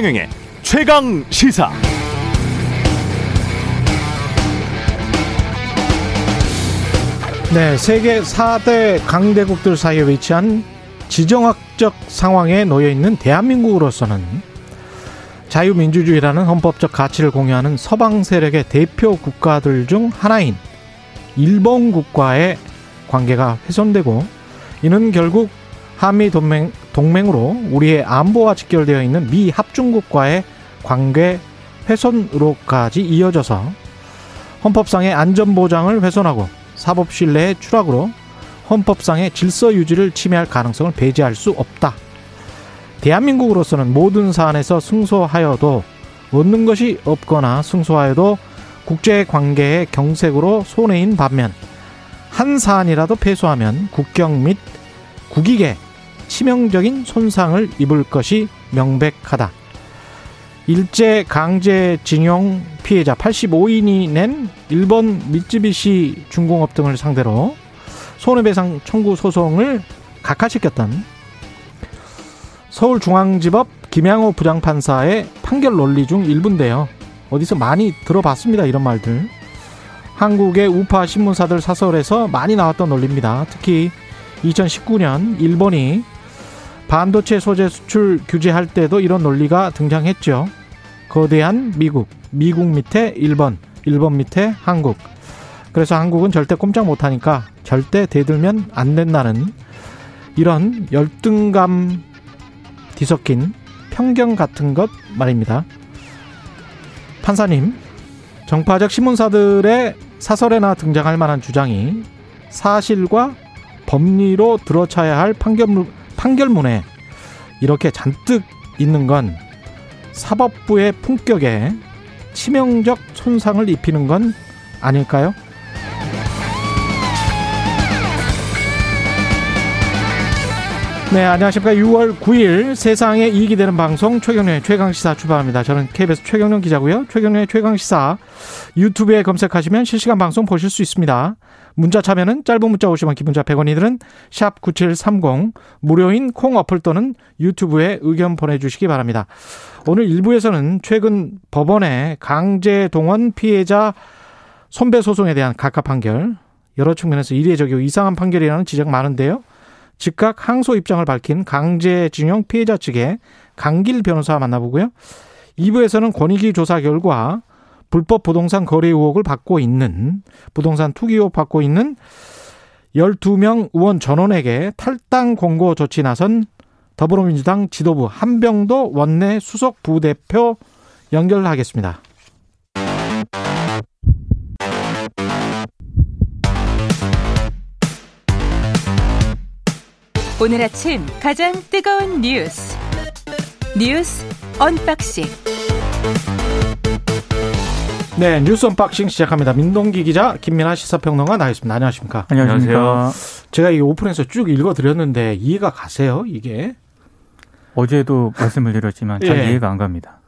최경영의 최강 시사. 네, 세계 4대 강대국들 사이에 위치한 지정학적 상황에 놓여 있는 대한민국으로서는 자유민주주의라는 헌법적 가치를 공유하는 서방 세력의 대표 국가들 중 하나인 일본 국과의 관계가 훼손되고 이는 결국 한미 동맹 동맹으로 우리의 안보와 직결되어 있는 미 합중국과의 관계 훼손으로까지 이어져서 헌법상의 안전 보장을 훼손하고 사법 신뢰의 추락으로 헌법상의 질서 유지를 침해할 가능성을 배제할 수 없다. 대한민국으로서는 모든 사안에서 승소하여도 얻는 것이 없거나 승소하여도 국제 관계의 경색으로 손해인 반면 한 사안이라도 패소하면 국경 및 국익에 치명적인 손상을 입을 것이 명백하다. 일제 강제징용 피해자 85인이 낸 일본 미쯔비시 중공업 등을 상대로 손해배상 청구 소송을 각하시켰던 서울중앙지법 김양호 부장판사의 판결 논리 중 일부인데요. 어디서 많이 들어봤습니다. 이런 말들. 한국의 우파 신문사들 사설에서 많이 나왔던 논리입니다. 특히 2019년 일본이 반도체 소재 수출 규제할 때도 이런 논리가 등장했죠. 거대한 미국, 미국 밑에 일본, 일본 밑에 한국. 그래서 한국은 절대 꼼짝 못하니까 절대 대들면 안 된다는 이런 열등감 뒤섞인 편견 같은 것 말입니다. 판사님, 정파적 신문사들의 사설에나 등장할 만한 주장이 사실과 법리로 들어차야 할 판결문, 판결문에 이렇게 잔뜩 있는 건 사법부의 품격에 치명적 손상을 입히는 건 아닐까요? 네, 안녕하십니까. 6월 9일 세상에 이익이 되는 방송 최경련의 최강시사 출발합니다. 저는 KBS 최경련 기자고요. 최경련의 최강시사 유튜브에 검색하시면 실시간 방송 보실 수 있습니다. 문자 참여는 짧은 문자 오시면 기본자 100원이들은 샵 9730 무료인 콩 어플 또는 유튜브에 의견 보내주시기 바랍니다. 오늘 1부에서는 최근 법원의 강제 동원 피해자 손배 소송에 대한 각하 판결 여러 측면에서 이례적이고 이상한 판결이라는 지적 많은데요. 즉각 항소 입장을 밝힌 강제징용 피해자 측의 강길 변호사 만나보고요. 2부에서는 권익위 조사 결과 불법 부동산 거래 의혹을 받고 있는 부동산 투기 의혹 받고 있는 12명 의원 전원에게 탈당 공고 조치 나선 더불어민주당 지도부 한병도 원내 수석 부대표 연결하겠습니다. 오늘 아침 가장 뜨거운 뉴스 뉴스 언박싱 네 뉴스 언박싱 시작합니다. 민동기 기자 김민아 시사평론가 나와있습니다. 안녕하십니까? 안녕하세요. 제가 이 오프닝에서 쭉 읽어드렸는데 이해가 가세요? 이게 어제도 말씀을 드렸지만 잘 예. 이해가 안 갑니다.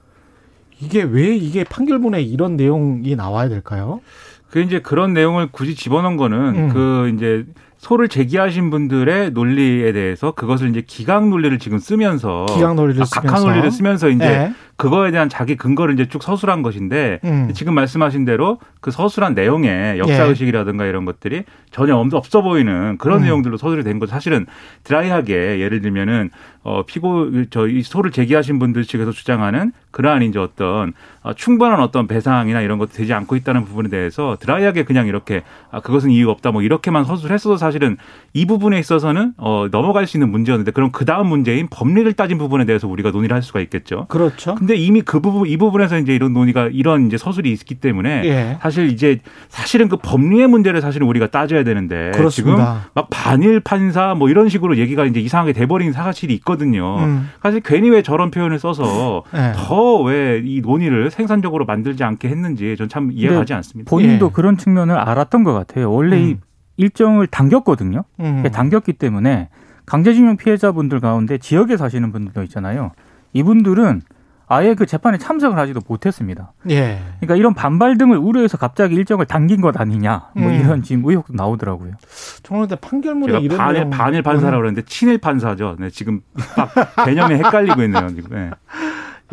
이게 왜 이게 판결문에 이런 내용이 나와야 될까요? 그 이제 그런 내용을 굳이 집어넣은 거는 음. 그 이제 소를 제기하신 분들의 논리에 대해서 그것을 이제 기각 논리를 지금 쓰면서 기각 논리를 아, 각하 쓰면서. 논리를 쓰면서 이제 네. 그거에 대한 자기 근거를 이제 쭉 서술한 것인데 음. 지금 말씀하신 대로 그 서술한 내용에 역사 예. 의식이라든가 이런 것들이 전혀 없- 없어 보이는 그런 음. 내용들로 서술이 된거 사실은 드라이하게 예를 들면은 어 피고 저 이 소를 제기하신 분들 측에서 주장하는 그러한 이제 어떤 어, 충분한 어떤 배상이나 이런 것도 되지 않고 있다는 부분에 대해서 드라이하게 그냥 이렇게 아 그것은 이유가 없다 뭐 이렇게만 서술했어도 사실 은 이 부분에 있어서는 어 넘어갈 수 있는 문제였는데 그럼 그 다음 문제인 법리를 따진 부분에 대해서 우리가 논의를 할 수가 있겠죠. 그렇죠. 근데 이미 그 부분 이 부분에서 이제 이런 논의가 이런 이제 서술이 있기 때문에 예. 사실 이제 사실은 그 법리의 문제를 사실은 우리가 따져야 되는데 그렇습니다. 지금 막 반일 판사 뭐 이런 식으로 얘기가 이제 이상하게 돼버린 사실이 있거든요. 음. 사실 괜히 왜 저런 표현을 써서 네. 더왜 이 논의를 생산적으로 만들지 않게 했는지 전 참 이해가 근데 가지 않습니다. 본인도 예. 그런 측면을 알았던 것 같아요. 원래 이 음. 일정을 당겼거든요. 음. 당겼기 때문에 강제징용 피해자분들 가운데 지역에 사시는 분들도 있잖아요. 이분들은 아예 그 재판에 참석을 하지도 못했습니다. 예. 그러니까 이런 반발 등을 우려해서 갑자기 일정을 당긴 것 아니냐. 뭐 음. 이런 지금 의혹도 나오더라고요. 저는 근데 판결문에 제가 이런 반일, 내용 반일 판사라고 그랬는데 친일 판사죠. 네, 지금 딱 개념이 헷갈리고 있네요. 지금. 네.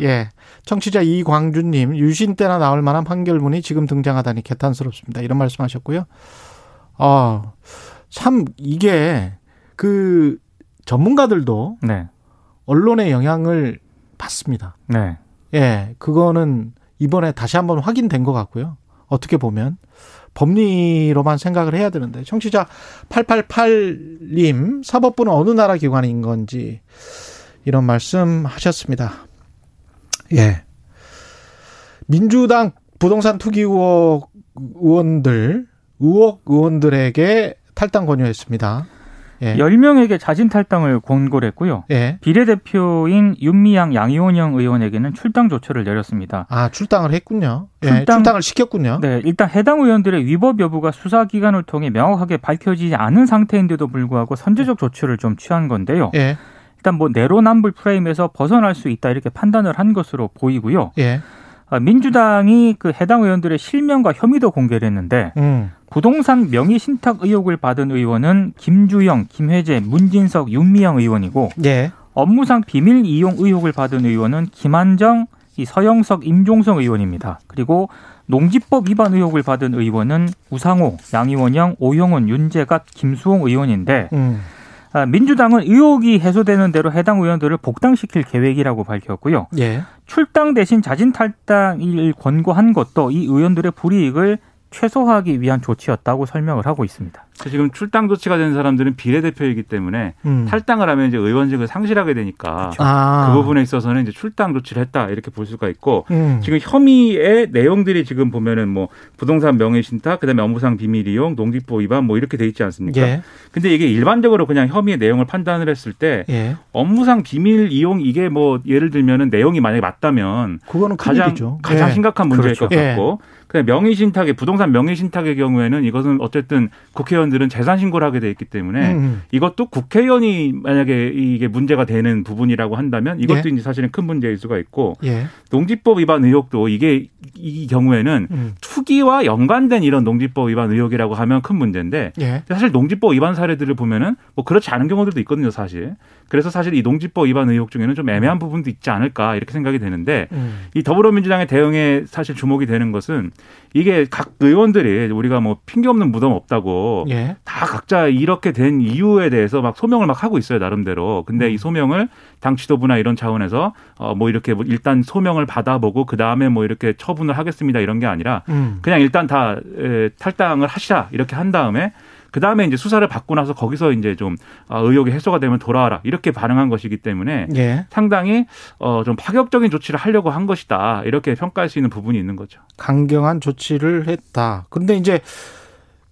예. 청취자 이광준님, 유신 때나 나올 만한 판결문이 지금 등장하다니 개탄스럽습니다. 이런 말씀 하셨고요. 아, 참, 이게, 그, 전문가들도 네. 언론의 영향을 받습니다. 네. 예, 그거는 이번에 다시 한번 확인된 것 같고요. 어떻게 보면. 법리로만 생각을 해야 되는데. 청취자 888님, 사법부는 어느 나라 기관인 건지, 이런 말씀 하셨습니다. 예. 민주당 부동산 투기 의원들, 의혹 의원들에게 탈당 권유했습니다. 예. 10명에게 자진 탈당을 권고를 했고요. 예. 비례대표인 윤미향 양이원영 의원에게는 출당 조처를 내렸습니다. 아, 출당을 했군요. 예, 출당- 출당을 시켰군요. 네, 일단 해당 의원들의 위법 여부가 수사기관을 통해 명확하게 밝혀지지 않은 상태인데도 불구하고 선제적 조치를 좀 취한 건데요. 예. 일단 뭐 내로남불 프레임에서 벗어날 수 있다 이렇게 판단을 한 것으로 보이고요. 예. 아, 민주당이 그 해당 의원들의 실명과 혐의도 공개를 했는데 음. 부동산 명의 신탁 의혹을 받은 의원은 김주영, 김혜재, 문진석, 윤미영 의원이고 예. 업무상 비밀 이용 의혹을 받은 의원은 김한정, 이 서영석, 임종성 의원입니다. 그리고 농지법 위반 의혹을 받은 의원은 우상호, 양이원영, 오영훈, 윤재갑, 김수홍 의원인데 음. 아, 민주당은 의혹이 해소되는 대로 해당 의원들을 복당시킬 계획이라고 밝혔고요. 예. 출당 대신 자진 탈당을 권고한 것도 이 의원들의 불이익을 최소화하기 위한 조치였다고 설명을 하고 있습니다. 지금 출당 조치가 된 사람들은 비례대표이기 때문에 음. 탈당을 하면 이제 의원직을 상실하게 되니까 아. 그 부분에 있어서는 이제 출당 조치를 했다 이렇게 볼 수가 있고 음. 지금 혐의의 내용들이 지금 보면은 뭐 부동산 명의신탁 그다음에 업무상 비밀 이용 농지법 위반 뭐 이렇게 돼 있지 않습니까? 예. 근데 이게 일반적으로 그냥 혐의의 내용을 판단을 했을 때 예. 업무상 비밀 이용 이게 뭐 예를 들면은 내용이 만약에 맞다면 그거는 가장 큰일이죠. 가장 예. 심각한 문제일 그렇죠. 것 같고 그다음에 명의신탁의 부동산 명의신탁의 경우에는 이것은 어쨌든 국회의원 들은 재산 신고를 하게 돼 있기 때문에 음. 이것도 국회의원이 만약에 이게 문제가 되는 부분이라고 한다면 이것도 예. 이제 사실은 큰 문제일 수가 있고 예. 농지법 위반 의혹도 이게 이 경우에는 음. 투기와 연관된 이런 농지법 위반 의혹이라고 하면 큰 문제인데 예. 사실 농지법 위반 사례들을 보면은 뭐 그렇지 않은 경우들도 있거든요, 사실. 그래서 사실 이 농지법 위반 의혹 중에는 좀 애매한 부분도 있지 않을까 이렇게 생각이 되는데 음. 이 더불어민주당의 대응에 사실 주목이 되는 것은 이게 각 의원들이 우리가 뭐 핑계 없는 무덤 없다고 예. 다 각자 이렇게 된 이유에 대해서 막 소명을 막 하고 있어요 나름대로. 근데 이 소명을 당 지도부나 이런 차원에서 어 뭐 이렇게 뭐 일단 소명을 받아보고 그 다음에 뭐 이렇게 처분을 하겠습니다 이런 게 아니라 음. 그냥 일단 다 에, 탈당을 하시라 이렇게 한 다음에 그 다음에 이제 수사를 받고 나서 거기서 이제 좀 아, 의혹이 해소가 되면 돌아와라 이렇게 반응한 것이기 때문에 예. 상당히 어 좀 파격적인 조치를 하려고 한 것이다 이렇게 평가할 수 있는 부분이 있는 거죠. 강경한 조치를 했다. 근데 이제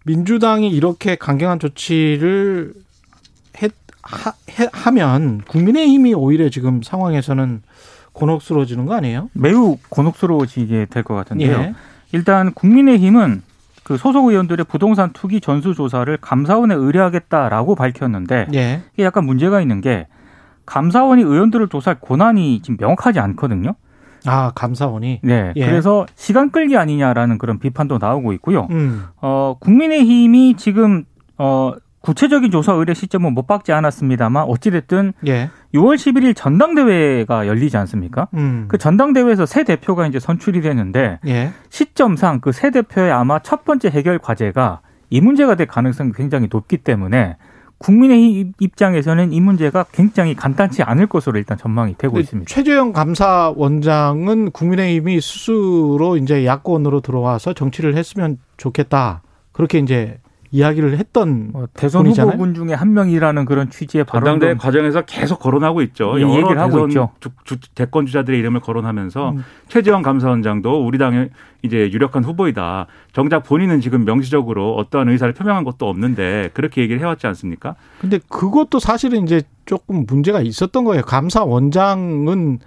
민주당이 이렇게 강경한 조치를 했, 하, 해- 하면 국민의힘이 오히려 지금 상황에서는 곤혹스러워지는 거 아니에요? 매우 곤혹스러워지게 될 것 같은데요. 예. 일단 국민의힘은 그 소속 의원들의 부동산 투기 전수 조사를 감사원에 의뢰하겠다라고 밝혔는데 예. 이게 약간 문제가 있는 게 감사원이 의원들을 조사할 권한이 지금 명확하지 않거든요. 아, 감사원이. 네. 예. 그래서 시간 끌기 아니냐라는 그런 비판도 나오고 있고요. 음. 어, 국민의힘이 지금 어, 구체적인 조사 의뢰 시점은 못 받지 않았습니다만 어찌됐든 예. 6월 11일 전당대회가 열리지 않습니까? 음. 그 전당대회에서 새 대표가 이제 선출이 되는데 예. 시점상 그 새 대표의 아마 첫 번째 해결 과제가 이 문제가 될 가능성이 굉장히 높기 때문에 국민의 입장에서는 이 문제가 굉장히 간단치 않을 것으로 일단 전망이 되고 있습니다. 최재형 감사원장은 국민의힘이 스스로 이제 야권으로 들어와서 정치를 했으면 좋겠다. 그렇게 이제 이야기를 했던 어, 대선 분이잖아요. 후보군 중에 한 명이라는 그런 취지의 발언도 과정에서 계속 거론하고 있죠. 예, 여러 얘기를 하고 있죠. 주, 주, 대권 주자들의 이름을 거론하면서 음. 최재형 감사원장도 우리 당의 이제 유력한 후보이다. 정작 본인은 지금 명시적으로 어떠한 의사를 표명한 것도 없는데 그렇게 얘기를 해왔지 않습니까? 근데 그것도 사실은 이제 조금 문제가 있었던 거예요. 감사원장은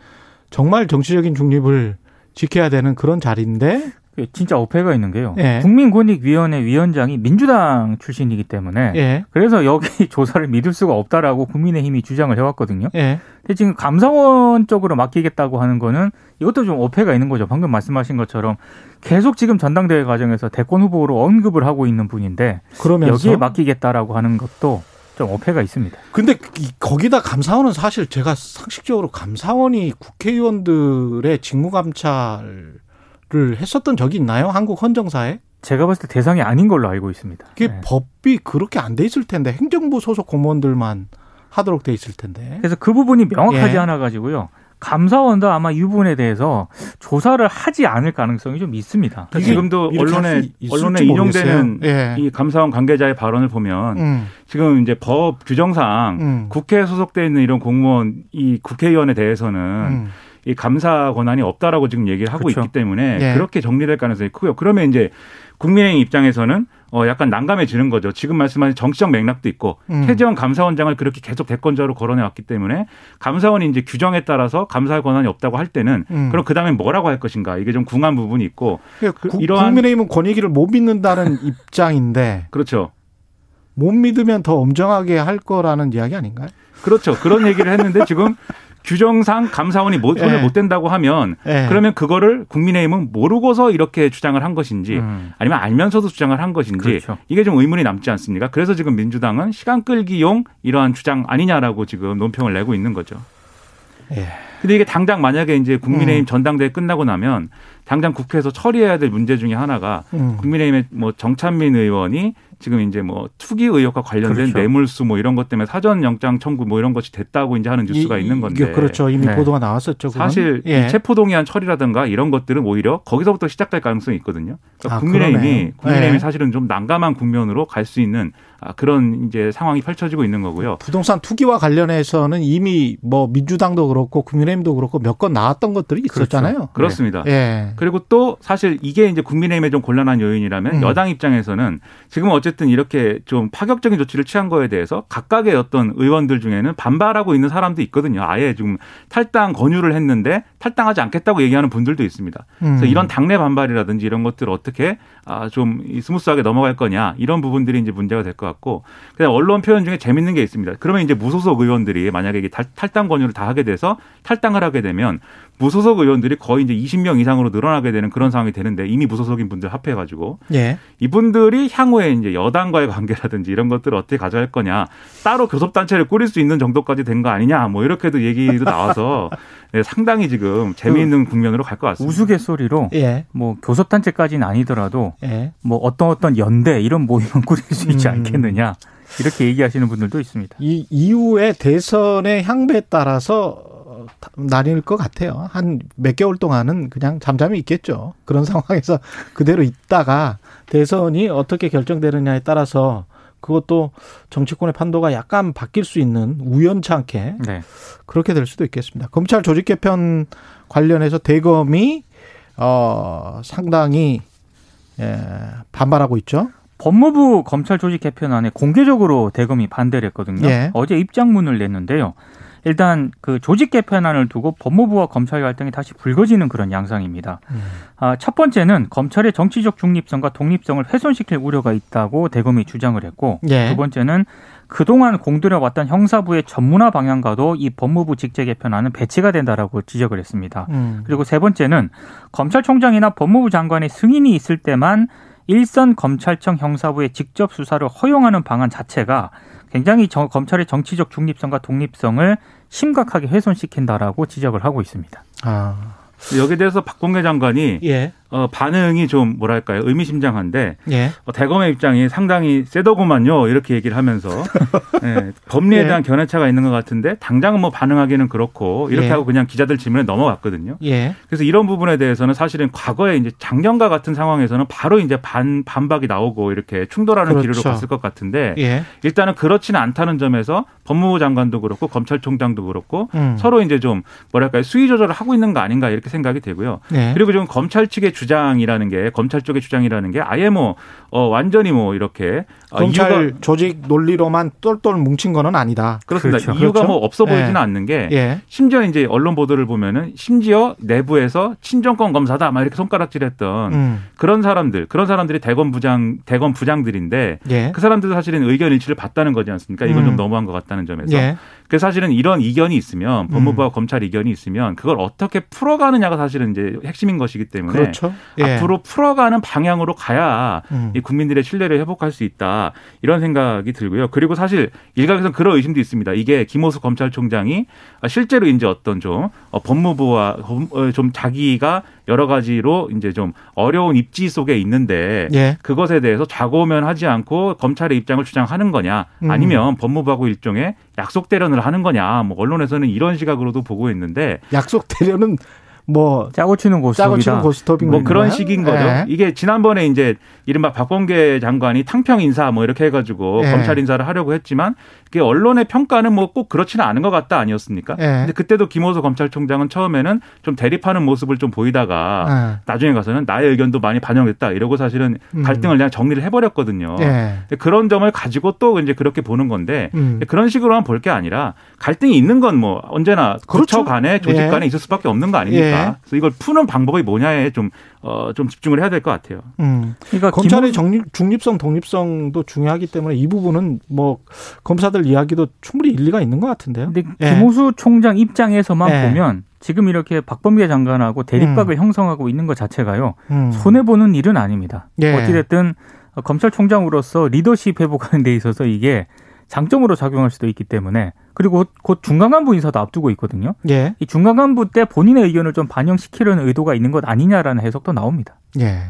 정말 정치적인 중립을 지켜야 되는 그런 자리인데, 그 진짜 어폐가 있는 게요. 예. 국민권익위원회 위원장이 민주당 출신이기 때문에 예, 그래서 여기 조사를 믿을 수가 없다라고 국민의힘이 주장을 해왔거든요. 예, 근데 지금 감사원 쪽으로 맡기겠다고 하는 거는 이것도 좀 어폐가 있는 거죠. 방금 말씀하신 것처럼 계속 지금 전당대회 과정에서 대권 후보로 언급을 하고 있는 분인데 그러면서 여기에 맡기겠다라고 하는 것도 좀 어폐가 있습니다. 근데 거기다 감사원은 사실 제가 상식적으로 감사원이 국회의원들의 직무 감찰 을 했었던 적이 있나요? 한국 헌정사에? 제가 봤을 때 대상이 아닌 걸로 알고 있습니다. 그게 네. 법이 그렇게 안 돼 있을 텐데 행정부 소속 공무원들만 하도록 돼 있을 텐데. 그래서 그 부분이 명확하지 예. 않아 가지고요. 감사원도 아마 이 부분에 대해서 조사를 하지 않을 가능성이 좀 있습니다. 그러니까 지금도 언론에 언론에 인용되는 예. 이 감사원 관계자의 발언을 보면 음. 지금 이제 법 규정상 음. 국회에 소속돼 있는 이런 공무원 이 국회의원에 대해서는 음. 이 감사 권한이 없다라고 지금 얘기를 하고 그렇죠. 있기 때문에 예. 그렇게 정리될 가능성이 크고요. 그러면 이제 국민의힘 입장에서는 어 약간 난감해지는 거죠. 지금 말씀하신 정치적 맥락도 있고 음. 최재원 감사원장을 그렇게 계속 대권자로 거론해 왔기 때문에 감사원이 이제 규정에 따라서 감사할 권한이 없다고 할 때는 음. 그럼 그 다음에 뭐라고 할 것인가 이게 좀 궁한 부분이 있고 그러니까 그, 이러한 국민의힘은 권익위를 못 믿는다는 입장인데 그렇죠. 못 믿으면 더 엄정하게 할 거라는 이야기 아닌가요? 그렇죠. 그런 얘기를 했는데 지금 규정상 감사원이 못, 손을 네. 못 댄다고 하면 네. 그러면 그거를 국민의힘은 모르고서 이렇게 주장을 한 것인지 음. 아니면 알면서도 주장을 한 것인지 그렇죠. 이게 좀 의문이 남지 않습니까? 그래서 지금 민주당은 시간 끌기용 이러한 주장 아니냐라고 지금 논평을 내고 있는 거죠. 예. 근데 이게 당장 만약에 이제 국민의힘 음. 전당대회 끝나고 나면 당장 국회에서 처리해야 될 문제 중에 하나가 음. 국민의힘의 뭐 정찬민 의원이 지금 이제 뭐 투기 의혹과 관련된 그렇죠. 뇌물수 뭐 이런 것 때문에 사전 영장 청구 뭐 이런 것이 됐다고 이제 하는 뉴스가 이, 있는 건데 그렇죠 이미 네. 보도가 나왔었죠. 그건? 사실 예. 체포 동의안 처리라든가 이런 것들은 오히려 거기서부터 시작될 가능성이 있거든요. 그러니까 아, 국민의힘이 국민의힘이 예. 사실은 좀 난감한 국면으로 갈 수 있는 아, 그런 이제 상황이 펼쳐지고 있는 거고요. 부동산 투기와 관련해서는 이미 뭐 민주당도 그렇고 국민의힘도 그렇고 몇 건 나왔던 것들이 그렇죠. 있었잖아요. 그렇죠. 그렇습니다. 예. 그리고 또 사실 이게 이제 국민의힘의 좀 곤란한 요인이라면 음. 여당 입장에서는 지금 어쨌든 이렇게 좀 파격적인 조치를 취한 거에 대해서 각각의 어떤 의원들 중에는 반발하고 있는 사람도 있거든요. 아예 지금 탈당 권유를 했는데 탈당하지 않겠다고 얘기하는 분들도 있습니다. 그래서 음. 이런 당내 반발이라든지 이런 것들을 어떻게 아, 좀 스무스하게 넘어갈 거냐 이런 부분들이 이제 문제가 될 것 같고 그냥 언론 표현 중에 재밌는 게 있습니다. 그러면 이제 무소속 의원들이 만약에 이게 탈당 권유를 다 하게 돼서 탈당을 하게 되면 무소속 의원들이 거의 이제 20명 이상으로 늘어나게 되는 그런 상황이 되는데 이미 무소속인 분들 합해가지고 예. 이분들이 향후에 이제 여당과의 관계라든지 이런 것들을 어떻게 가져갈 거냐 따로 교섭단체를 꾸릴 수 있는 정도까지 된 거 아니냐 뭐 이렇게도 얘기도 나와서 네, 상당히 지금 재미있는 그 국면으로 갈 것 같습니다. 우스갯소리로 예. 뭐 교섭단체까지는 아니더라도 예. 뭐 어떤 어떤 연대 이런 모임은 꾸릴 수 있지 음. 않겠느냐 이렇게 얘기하시는 분들도 있습니다. 이 이후에 대선의 향배에 따라서 나뉠 것 같아요. 한 몇 개월 동안은 그냥 잠잠히 있겠죠. 그런 상황에서 그대로 있다가 대선이 어떻게 결정되느냐에 따라서 그것도 정치권의 판도가 약간 바뀔 수 있는 우연찮게 네. 그렇게 될 수도 있겠습니다. 검찰 조직 개편 관련해서 대검이 어 상당히 예, 반발하고 있죠. 법무부 검찰 조직 개편안에 공개적으로 대검이 반대를 했거든요. 예. 어제 입장문을 냈는데요. 일단 그 조직 개편안을 두고 법무부와 검찰 갈등이 다시 불거지는 그런 양상입니다. 음. 아, 첫 번째는 검찰의 정치적 중립성과 독립성을 훼손시킬 우려가 있다고 대검이 주장을 했고 예. 두 번째는 그동안 공들여왔던 형사부의 전문화 방향과도 이 법무부 직제 개편안은 배치가 된다라고 지적을 했습니다. 음. 그리고 세 번째는 검찰총장이나 법무부 장관의 승인이 있을 때만 일선 검찰청 형사부의 직접 수사를 허용하는 방안 자체가 굉장히 정, 검찰의 정치적 중립성과 독립성을 심각하게 훼손시킨다라고 지적을 하고 있습니다. 아. 여기에 대해서 박봉계 장관이 예. 어, 반응이 좀 뭐랄까요 의미심장한데 예. 어, 대검의 입장이 상당히 세더구만요 이렇게 얘기를 하면서 예, 법리에 예. 대한 견해차가 있는 것 같은데 당장은 뭐 반응하기는 그렇고 이렇게 예. 하고 그냥 기자들 질문에 넘어갔거든요. 예. 그래서 이런 부분에 대해서는 사실은 과거에 이제 작년과 같은 상황에서는 바로 이제 반 반박이 나오고 이렇게 충돌하는 그렇죠. 길로 갔을 것 같은데 예. 일단은 그렇지는 않다는 점에서 법무부 장관도 그렇고 검찰총장도 그렇고 음. 서로 이제 좀 뭐랄까요 수위 조절을 하고 있는 거 아닌가 이렇게 생각이 되고요. 그리고 지금 검찰 측의 주장이라는 게 검찰 쪽의 주장이라는 게 아예 뭐 어, 완전히 뭐 이렇게 어, 검찰 이유가 조직 논리로만 똘똘 뭉친 거는 아니다. 그렇습니다. 그렇죠. 이유가 그렇죠? 뭐 없어 보이지는 예. 않는 게 예. 심지어 이제 언론 보도를 보면은 심지어 내부에서 친정권 검사다 막 이렇게 손가락질했던 음. 그런 사람들 그런 사람들이 대검 부장 대검 부장들인데 예. 그 사람들도 사실은 의견 일치를 봤다는 거지 않습니까? 이건 음. 좀 너무한 것 같다는 점에서 예. 그래서 사실은 이런 이견이 있으면 법무부와 음. 검찰 이견이 있으면 그걸 어떻게 풀어가느냐가 사실은 이제 핵심인 것이기 때문에 그렇죠. 예. 앞으로 풀어가는 방향으로 가야 음. 이 국민들의 신뢰를 회복할 수 있다 이런 생각이 들고요. 그리고 사실 일각에서는 그런 의심도 있습니다. 이게 김호수 검찰총장이 실제로 이제 어떤 좀 어, 법무부와 어, 좀 자기가 여러 가지로 이제 좀 어려운 입지 속에 있는데 예. 그것에 대해서 좌고면 하지 않고 검찰의 입장을 주장하는 거냐 음. 아니면 법무부하고 일종의 약속 대련을 하는 거냐. 뭐 언론에서는 이런 시각으로도 보고 있는데 약속 대련은 뭐 짜고 치는 고스톱이다. 짜고 치는 고스톱인 뭐 그런 식인 거죠. 네. 이게 지난번에 이제 이른바 박범계 장관이 탕평 인사 뭐 이렇게 해가지고 네. 검찰 인사를 하려고 했지만 그게 언론의 평가는 뭐 꼭 그렇지는 않은 것 같다 아니었습니까? 네. 근데 그때도 김호수 검찰총장은 처음에는 좀 대립하는 모습을 좀 보이다가 네. 나중에 가서는 나의 의견도 많이 반영됐다 이러고 사실은 음. 갈등을 그냥 정리를 해버렸거든요. 네. 그런 점을 가지고 또 이제 그렇게 보는 건데 음. 그런 식으로만 볼 게 아니라 갈등이 있는 건 뭐 언제나 그렇죠. 부처 간에 조직 예. 간에 있을 수밖에 없는 거 아닙니까? 예. 그래서 이걸 푸는 방법이 뭐냐에 좀 어, 좀 집중을 해야 될 것 같아요. 음. 그러니까 검찰의 정립, 중립성, 독립성도 중요하기 때문에 이 부분은 뭐 검사들 이야기도 충분히 일리가 있는 것 같은데요. 근데 예. 김호수 총장 입장에서만 예. 보면 지금 이렇게 박범계 장관하고 대립각을 음. 형성하고 있는 것 자체가요 음. 손해 보는 일은 아닙니다. 예. 어찌됐든 검찰총장으로서 리더십 회복하는 데 있어서 이게 장점으로 작용할 수도 있기 때문에 그리고 곧 중간 간부 인사도 앞두고 있거든요. 예. 이 중간 간부 때 본인의 의견을 좀 반영시키려는 의도가 있는 것 아니냐라는 해석도 나옵니다. 예.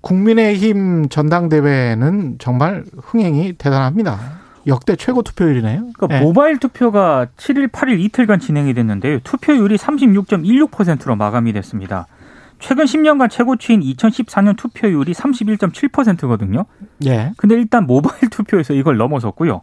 국민의힘 전당대회는 정말 흥행이 대단합니다. 역대 최고 투표율이네요. 그러니까 네. 모바일 투표가 7일, 8일 이틀간 진행이 됐는데요. 투표율이 36.16%로 마감이 됐습니다. 최근 10년간 최고치인 2014년 투표율이 31.7%거든요. 예. 근데 일단 모바일 투표에서 이걸 넘어섰고요.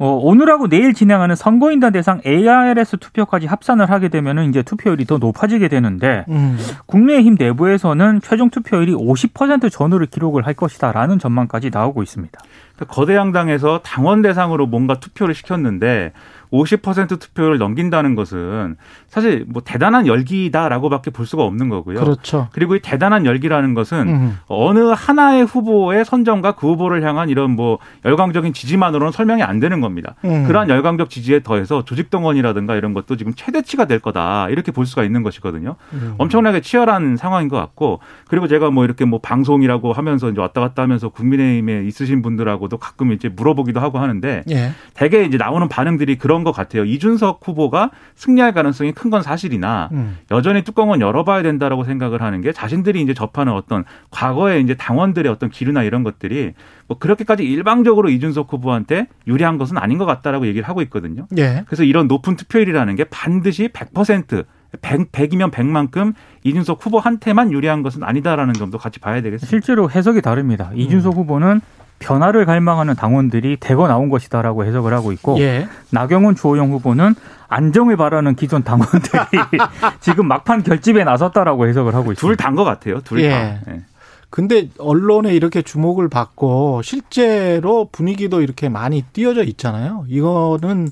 어, 오늘하고 내일 진행하는 선거인단 대상 ARS 투표까지 합산을 하게 되면은 이제 투표율이 더 높아지게 되는데 음. 국민의힘 내부에서는 최종 투표율이 50% 전후를 기록을 할 것이다라는 전망까지 나오고 있습니다. 그러니까 거대 양당에서 당원 대상으로 뭔가 투표를 시켰는데 50% 투표를 넘긴다는 것은 사실 뭐 대단한 열기다라고밖에 볼 수가 없는 거고요. 그렇죠. 그리고 이 대단한 열기라는 것은 음. 어느 하나의 후보의 선정과 그 후보를 향한 이런 뭐 열광적인 지지만으로는 설명이 안 되는 겁니다. 음. 그러한 열광적 지지에 더해서 조직 동원이라든가 이런 것도 지금 최대치가 될 거다 이렇게 볼 수가 있는 것이거든요. 음. 엄청나게 치열한 상황인 것 같고 그리고 제가 뭐 이렇게 뭐 방송이라고 하면서 이제 왔다 갔다 하면서 국민의힘에 있으신 분들하고도 가끔 이제 물어보기도 하고 하는데 예. 대개 이제 나오는 반응들이 그런 것 같아요. 이준석 후보가 승리할 가능성이 큰 건 사실이나 음. 여전히 뚜껑은 열어봐야 된다라고 생각을 하는 게 자신들이 이제 접하는 어떤 과거의 이제 당원들의 어떤 기류나 이런 것들이 뭐 그렇게까지 일방적으로 이준석 후보한테 유리한 것은 아닌 것 같다라고 얘기를 하고 있거든요. 예. 그래서 이런 높은 투표율이라는 게 반드시 100% 100, 100이면 100만큼 이준석 후보한테만 유리한 것은 아니다라는 점도 같이 봐야 되겠습니다. 실제로 해석이 다릅니다. 이준석 음. 후보는 변화를 갈망하는 당원들이 대거 나온 것이다라고 해석을 하고 있고 예. 나경원 주호영 후보는 안정을 바라는 기존 당원들이 지금 막판 결집에 나섰다라고 해석을 하고 있습니다. 둘 다인 것 같아요. 둘 예. 다. 예. 근데 언론에 이렇게 주목을 받고 실제로 분위기도 이렇게 많이 띄어져 있잖아요. 이거는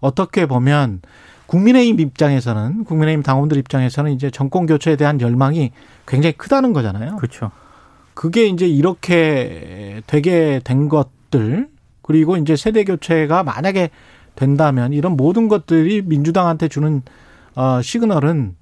어떻게 보면 국민의힘 입장에서는 국민의힘 당원들 입장에서는 이제 정권 교체에 대한 열망이 굉장히 크다는 거잖아요. 그렇죠. 그게 이제 이렇게 되게 된 것들 그리고 이제 세대 교체가 만약에 된다면 이런 모든 것들이 민주당한테 주는 어 시그널은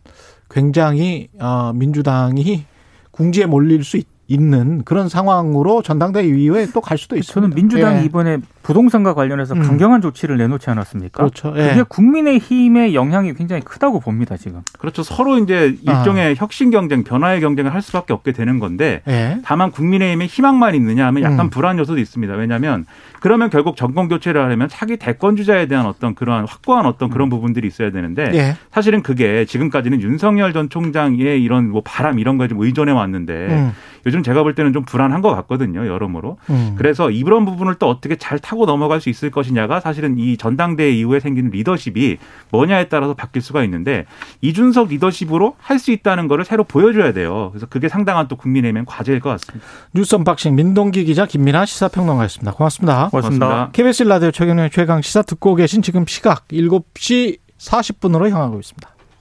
굉장히 어 민주당이 궁지에 몰릴 수 있, 있는 그런 상황으로 전당대회 이후에 또 갈 수도 있습니다. 저는 민주당이 예. 이번에 부동산과 관련해서 음. 강경한 조치를 내놓지 않았습니까? 그렇죠. 예. 그게 국민의 힘의 영향이 굉장히 크다고 봅니다, 지금. 그렇죠. 서로 이제 일종의 아. 혁신 경쟁, 변화의 경쟁을 할 수밖에 없게 되는 건데 예. 다만 국민의힘의 희망만 있느냐 하면 약간 음. 불안 요소도 있습니다. 왜냐하면 그러면 결국 정권 교체를 하려면 차기 대권 주자에 대한 어떤 그러한 확고한 어떤 그런 음. 부분들이 있어야 되는데 예. 사실은 그게 지금까지는 윤석열 전 총장의 이런 뭐 바람 이런 거에 좀 의존해 왔는데 음. 요즘 제가 볼 때는 좀 불안한 것 같거든요, 여러모로. 음. 그래서 이런 부분을 또 어떻게 잘 타고 넘어갈 수 있을 것이냐가 사실은 이 전당대회 이후에 생기는 리더십이 뭐냐에 따라서 바뀔 수가 있는데 이준석 리더십으로 할 수 있다는 거를 새로 보여줘야 돼요. 그래서 그게 상당한 또 국민의힘 과제일 것 같습니다. 뉴스 언박싱 민동기 기자 김민아 시사평론가였습니다. 고맙습니다. 고맙습니다. 고맙습니다. KBS 라디오 최경영 최강 시사 듣고 계신 지금 시각 7시 40분으로 향하고 있습니다.